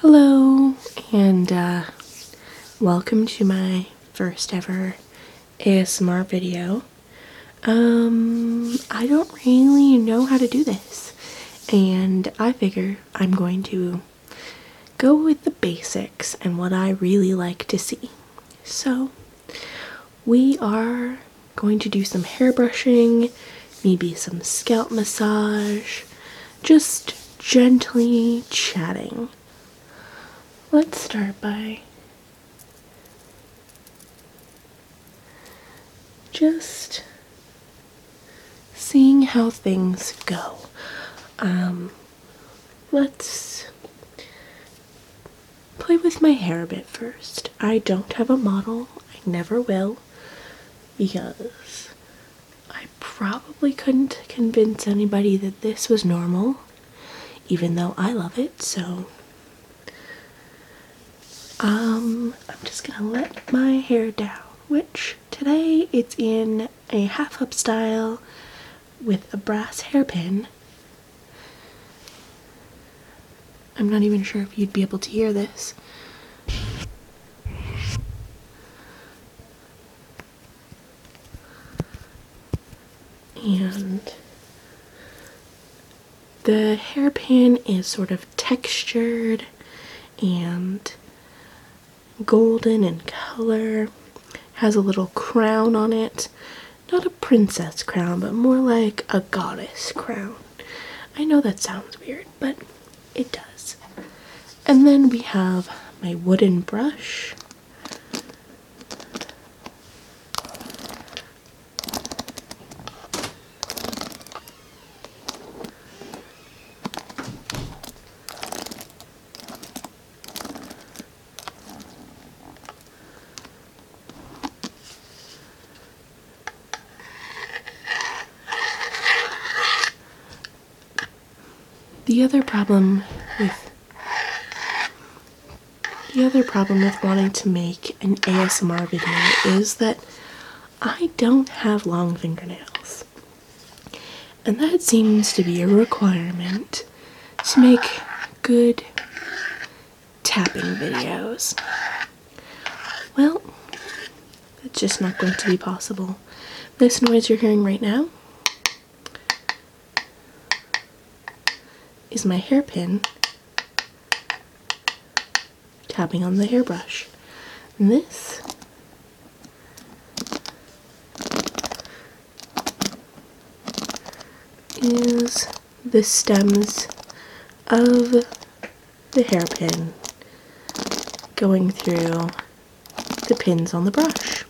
Hello, and uh, welcome to my first ever ASMR video. Um, I don't really know how to do this, and I figure I'm going to go with the basics and what I really like to see. So, we are going to do some hair brushing, maybe some scalp massage, just gently chatting. Let's start by just seeing how things go. Um, let's play with my hair a bit first. I don't have a model, I never will, because I probably couldn't convince anybody that this was normal, even though I love it, so. Um, I'm just gonna let my hair down, which today it's in a half up style with a brass hairpin. I'm not even sure if you'd be able to hear this. And the hairpin is sort of textured and golden in color, has a little crown on it. Not a princess crown, but more like a goddess crown. I know that sounds weird, but it does. And then we have my wooden brush. The other problem with the other problem with wanting to make an ASMR video is that I don't have long fingernails. And that seems to be a requirement to make good tapping videos. Well, it's just not going to be possible. This noise you're hearing right now is my hairpin tapping on the hairbrush. And this is the stems of the hairpin going through the pins on the brush.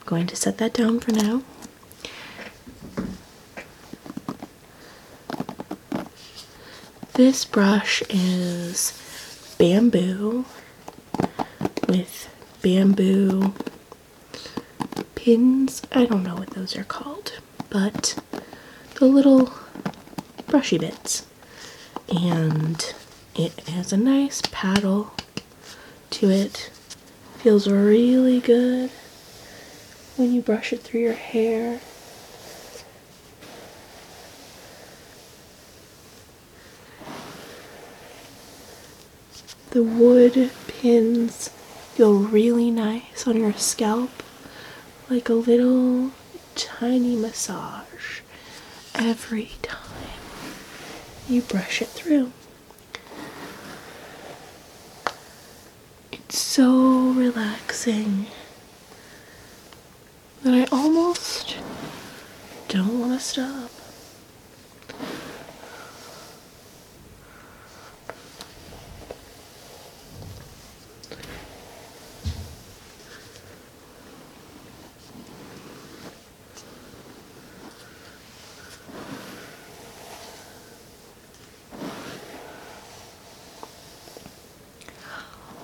I'm going to set that down for now. This brush is bamboo with bamboo pins. I don't know what those are called, but the little brushy bits. And it has a nice paddle to it. Feels really good when you brush it through your hair. The wood pins feel really nice on your scalp, like a little tiny massage every time you brush it through. It's so relaxing that I almost don't want to stop.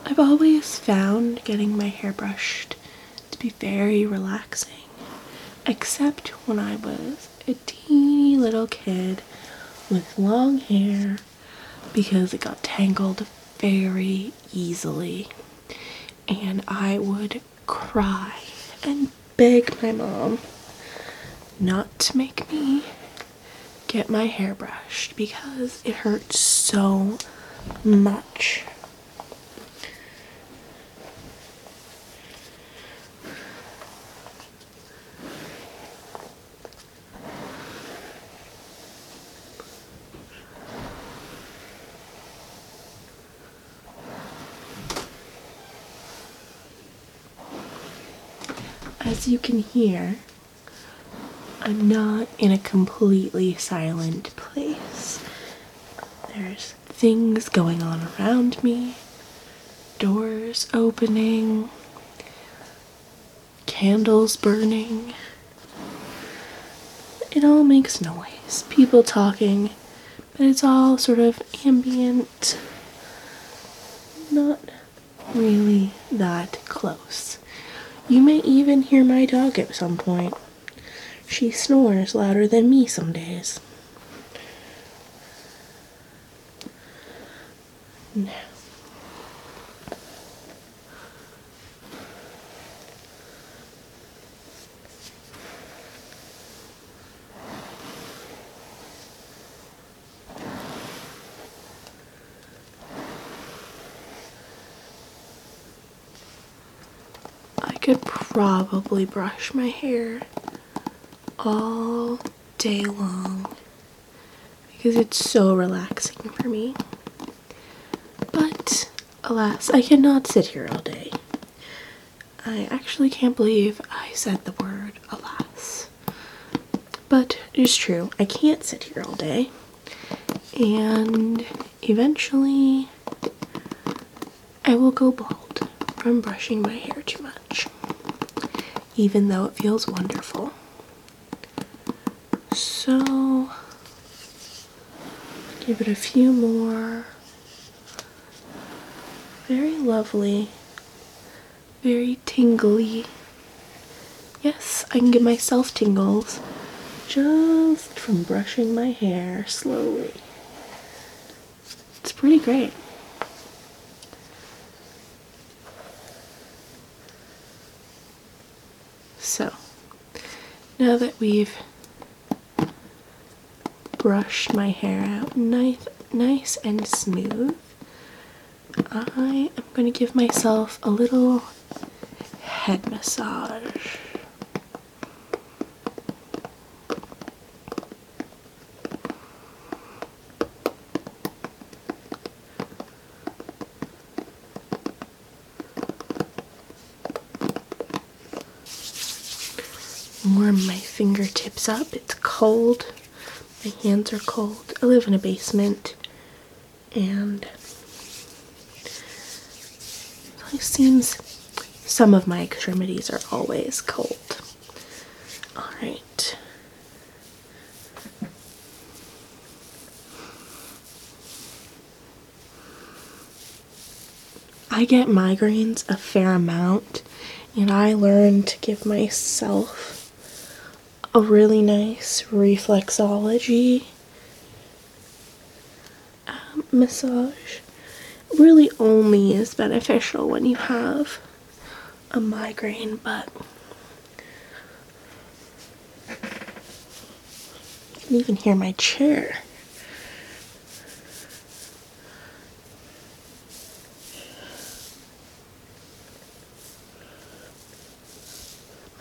I've always found getting my hair brushed to be very relaxing, except when I was a teeny little kid with long hair because it got tangled very easily. And I would cry and beg my mom not to make me get my hair brushed because it hurts so much. As you can hear, I'm not in a completely silent place. There's things going on around me, doors opening, candles burning. It all makes noise, people talking, but it's all sort of ambient, not really that close. You may even hear my dog at some point. She snores louder than me some days. Now, could probably brush my hair all day long because it's so relaxing for me. But alas, I cannot sit here all day. I actually can't believe I said the word alas. But it's true, I can't sit here all day. And eventually, I will go bald from brushing my hair too even though it feels wonderful. So, give it a few more. Very lovely, very tingly. Yes, I can give myself tingles just from brushing my hair slowly. It's pretty great. So, now that we've brushed my hair out nice, nice and smooth, I am going to give myself a little head massage. Warm my fingertips up. It's cold. My hands are cold. I live in a basement and it seems some of my extremities are always cold. Alright. I get migraines a fair amount, and I learned to give myself a really nice reflexology um, massage. Really only is beneficial when you have a migraine, but you can even hear my chair.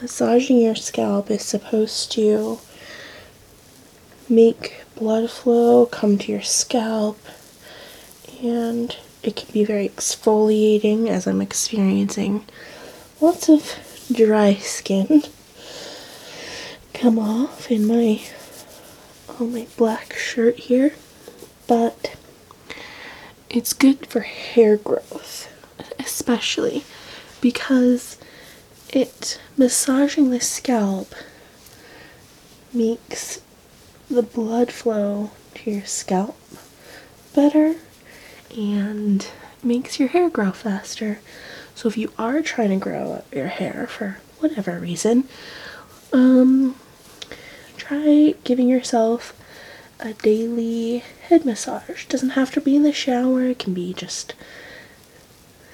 Massaging your scalp is supposed to make blood flow come to your scalp and it can be very exfoliating as I'm experiencing lots of dry skin come off in my on my black shirt here but it's good for hair growth especially because it massaging the scalp makes the blood flow to your scalp better and makes your hair grow faster. So if you are trying to grow your hair for whatever reason, um, try giving yourself a daily head massage. Doesn't have to be in the shower, it can be just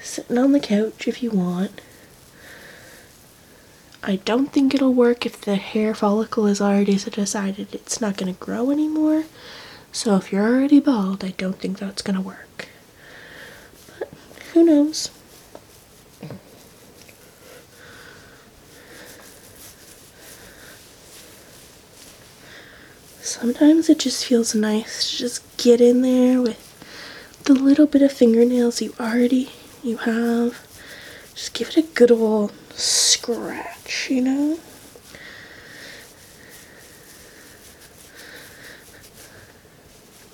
sitting on the couch if you want. I don't think it'll work if the hair follicle has already decided it's not going to grow anymore. So if you're already bald, I don't think that's going to work. But who knows? Sometimes it just feels nice to just get in there with the little bit of fingernails you already you have. Just give it a good old scratch, you know?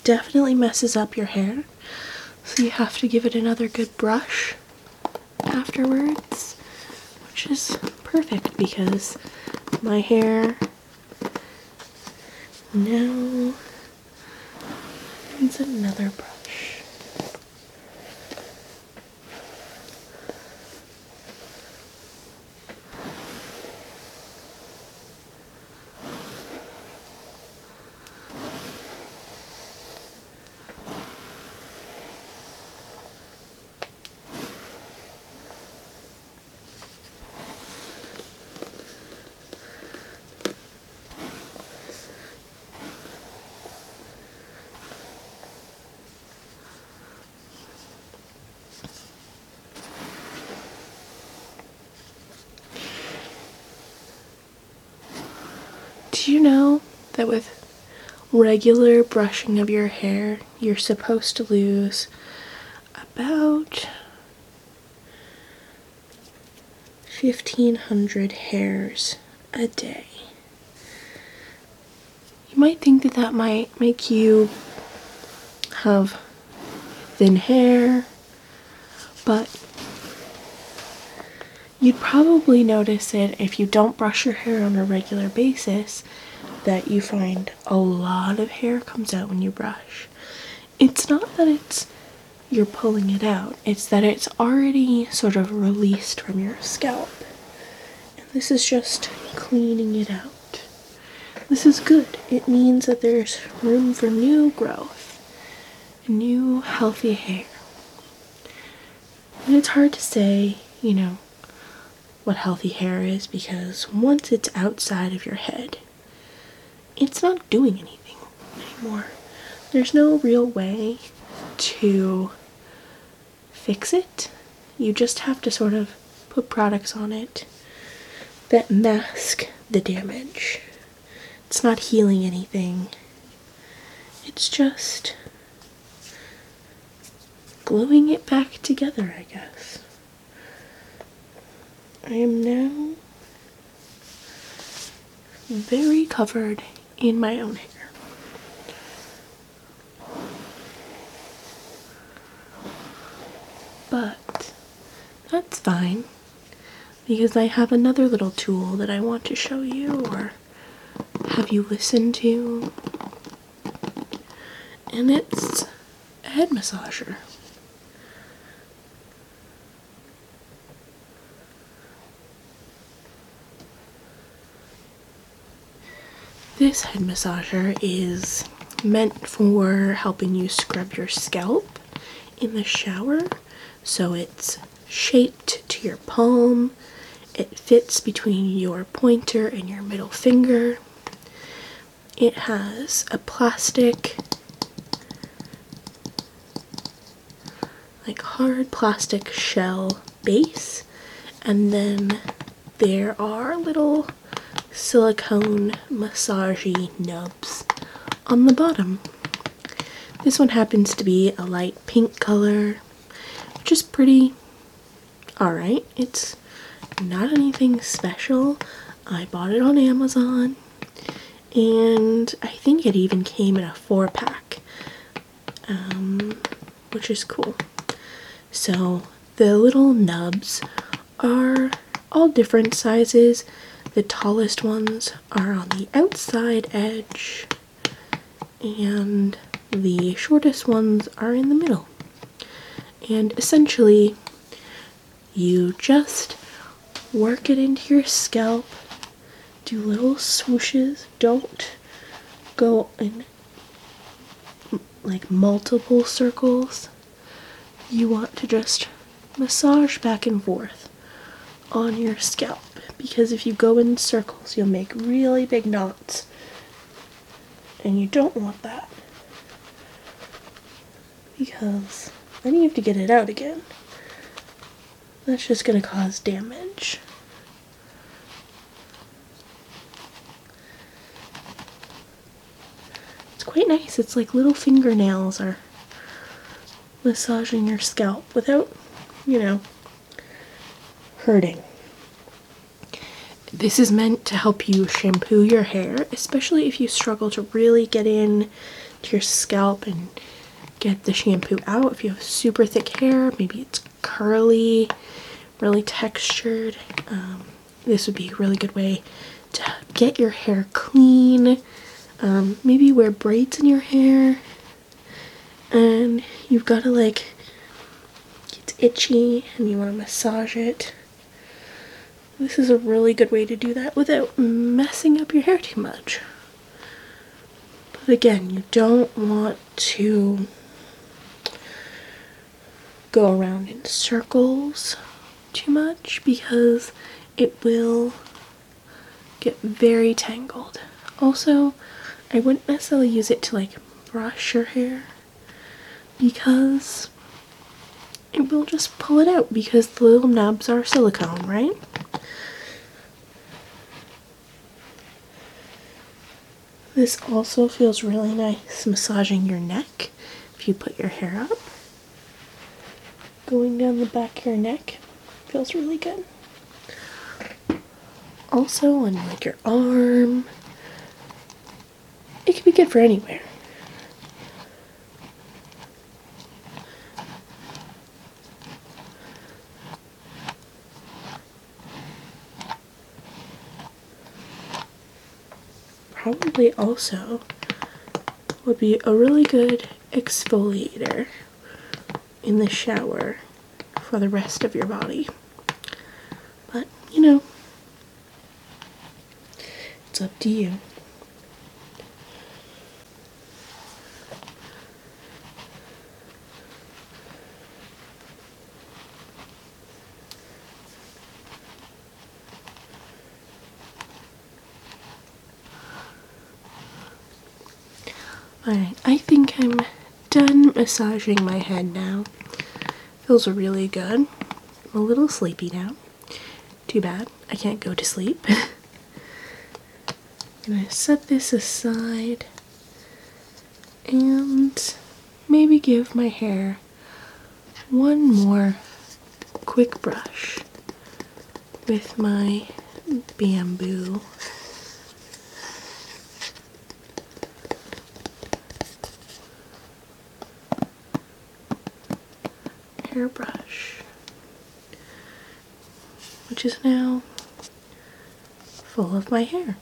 Definitely messes up your hair, so you have to give it another good brush afterwards, which is perfect because my hair now needs another brush. Do you know that with regular brushing of your hair, you're supposed to lose about 1500 hairs a day? You might think that that might make you have thin hair, but You'd probably notice it if you don't brush your hair on a regular basis that you find a lot of hair comes out when you brush. It's not that it's you're pulling it out, it's that it's already sort of released from your scalp. And this is just cleaning it out. This is good. It means that there's room for new growth, new healthy hair. And it's hard to say, you know, what healthy hair is because once it's outside of your head, it's not doing anything anymore. There's no real way to fix it. You just have to sort of put products on it that mask the damage. It's not healing anything. It's just gluing it back together, I guess. I am now very covered in my own hair. But that's fine because I have another little tool that I want to show you or have you listen to. And it's a head massager. This head massager is meant for helping you scrub your scalp in the shower. So it's shaped to your palm. It fits between your pointer and your middle finger. It has a plastic, like hard plastic shell base, and then there are little silicone massagey nubs on the bottom. This one happens to be a light pink color, which is pretty alright. It's not anything special. I bought it on Amazon and I think it even came in a four pack, um, which is cool. So the little nubs are all different sizes the tallest ones are on the outside edge and the shortest ones are in the middle. And essentially, you just work it into your scalp, do little swooshes, don't go in like multiple circles. You want to just massage back and forth on your scalp because if you go in circles, you'll make really big knots. And you don't want that. Because then you have to get it out again. That's just going to cause damage. It's quite nice. It's like little fingernails are massaging your scalp without, you know, hurting. This is meant to help you shampoo your hair, especially if you struggle to really get in to your scalp and get the shampoo out. If you have super thick hair, maybe it's curly, really textured, um, this would be a really good way to get your hair clean. Um, maybe wear braids in your hair and you've got to like it's itchy and you want to massage it this is a really good way to do that without messing up your hair too much but again you don't want to go around in circles too much because it will get very tangled also I wouldn't necessarily use it to like brush your hair because it will just pull it out because the little nubs are silicone, right? This also feels really nice massaging your neck if you put your hair up. Going down the back of your neck feels really good. Also on like your arm. It can be good for anywhere. Probably also would be a really good exfoliator in the shower for the rest of your body. But, you know, it's up to you. Alright, I think I'm done massaging my head now. Feels really good. I'm a little sleepy now. Too bad, I can't go to sleep. I'm gonna set this aside and maybe give my hair one more quick brush with my bamboo hairbrush, which is now full of my hair.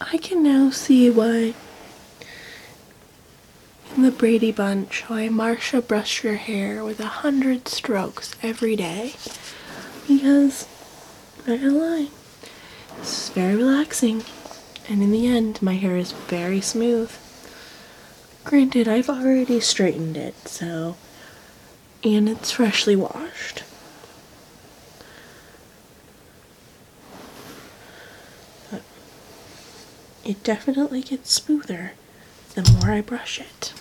I can now see why. In the Brady Bunch why Marcia brushed her hair with a hundred strokes every day. Because not gonna lie it's very relaxing. And in the end my hair is very smooth. Granted I've already straightened it so and it's freshly washed it definitely gets smoother the more I brush it.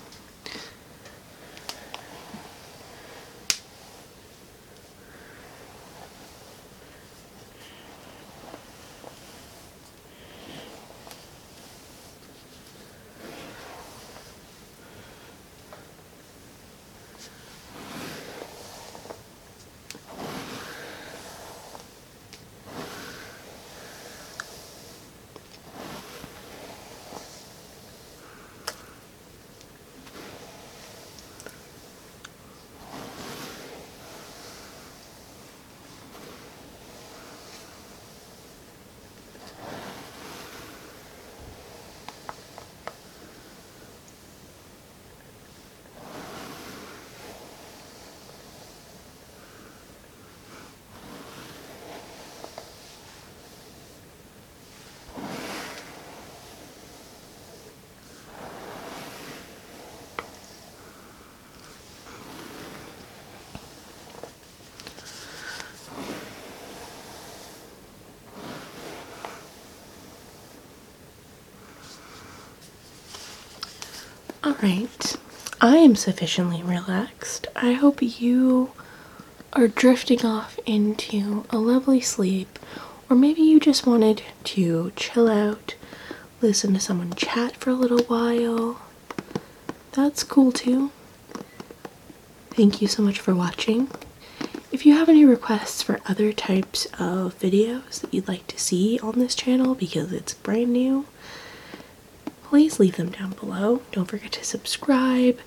Alright, I am sufficiently relaxed. I hope you are drifting off into a lovely sleep, or maybe you just wanted to chill out, listen to someone chat for a little while. That's cool too. Thank you so much for watching. If you have any requests for other types of videos that you'd like to see on this channel because it's brand new, please leave them down below. Don't forget to subscribe,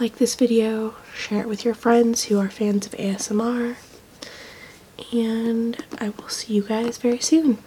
like this video, share it with your friends who are fans of ASMR, and I will see you guys very soon.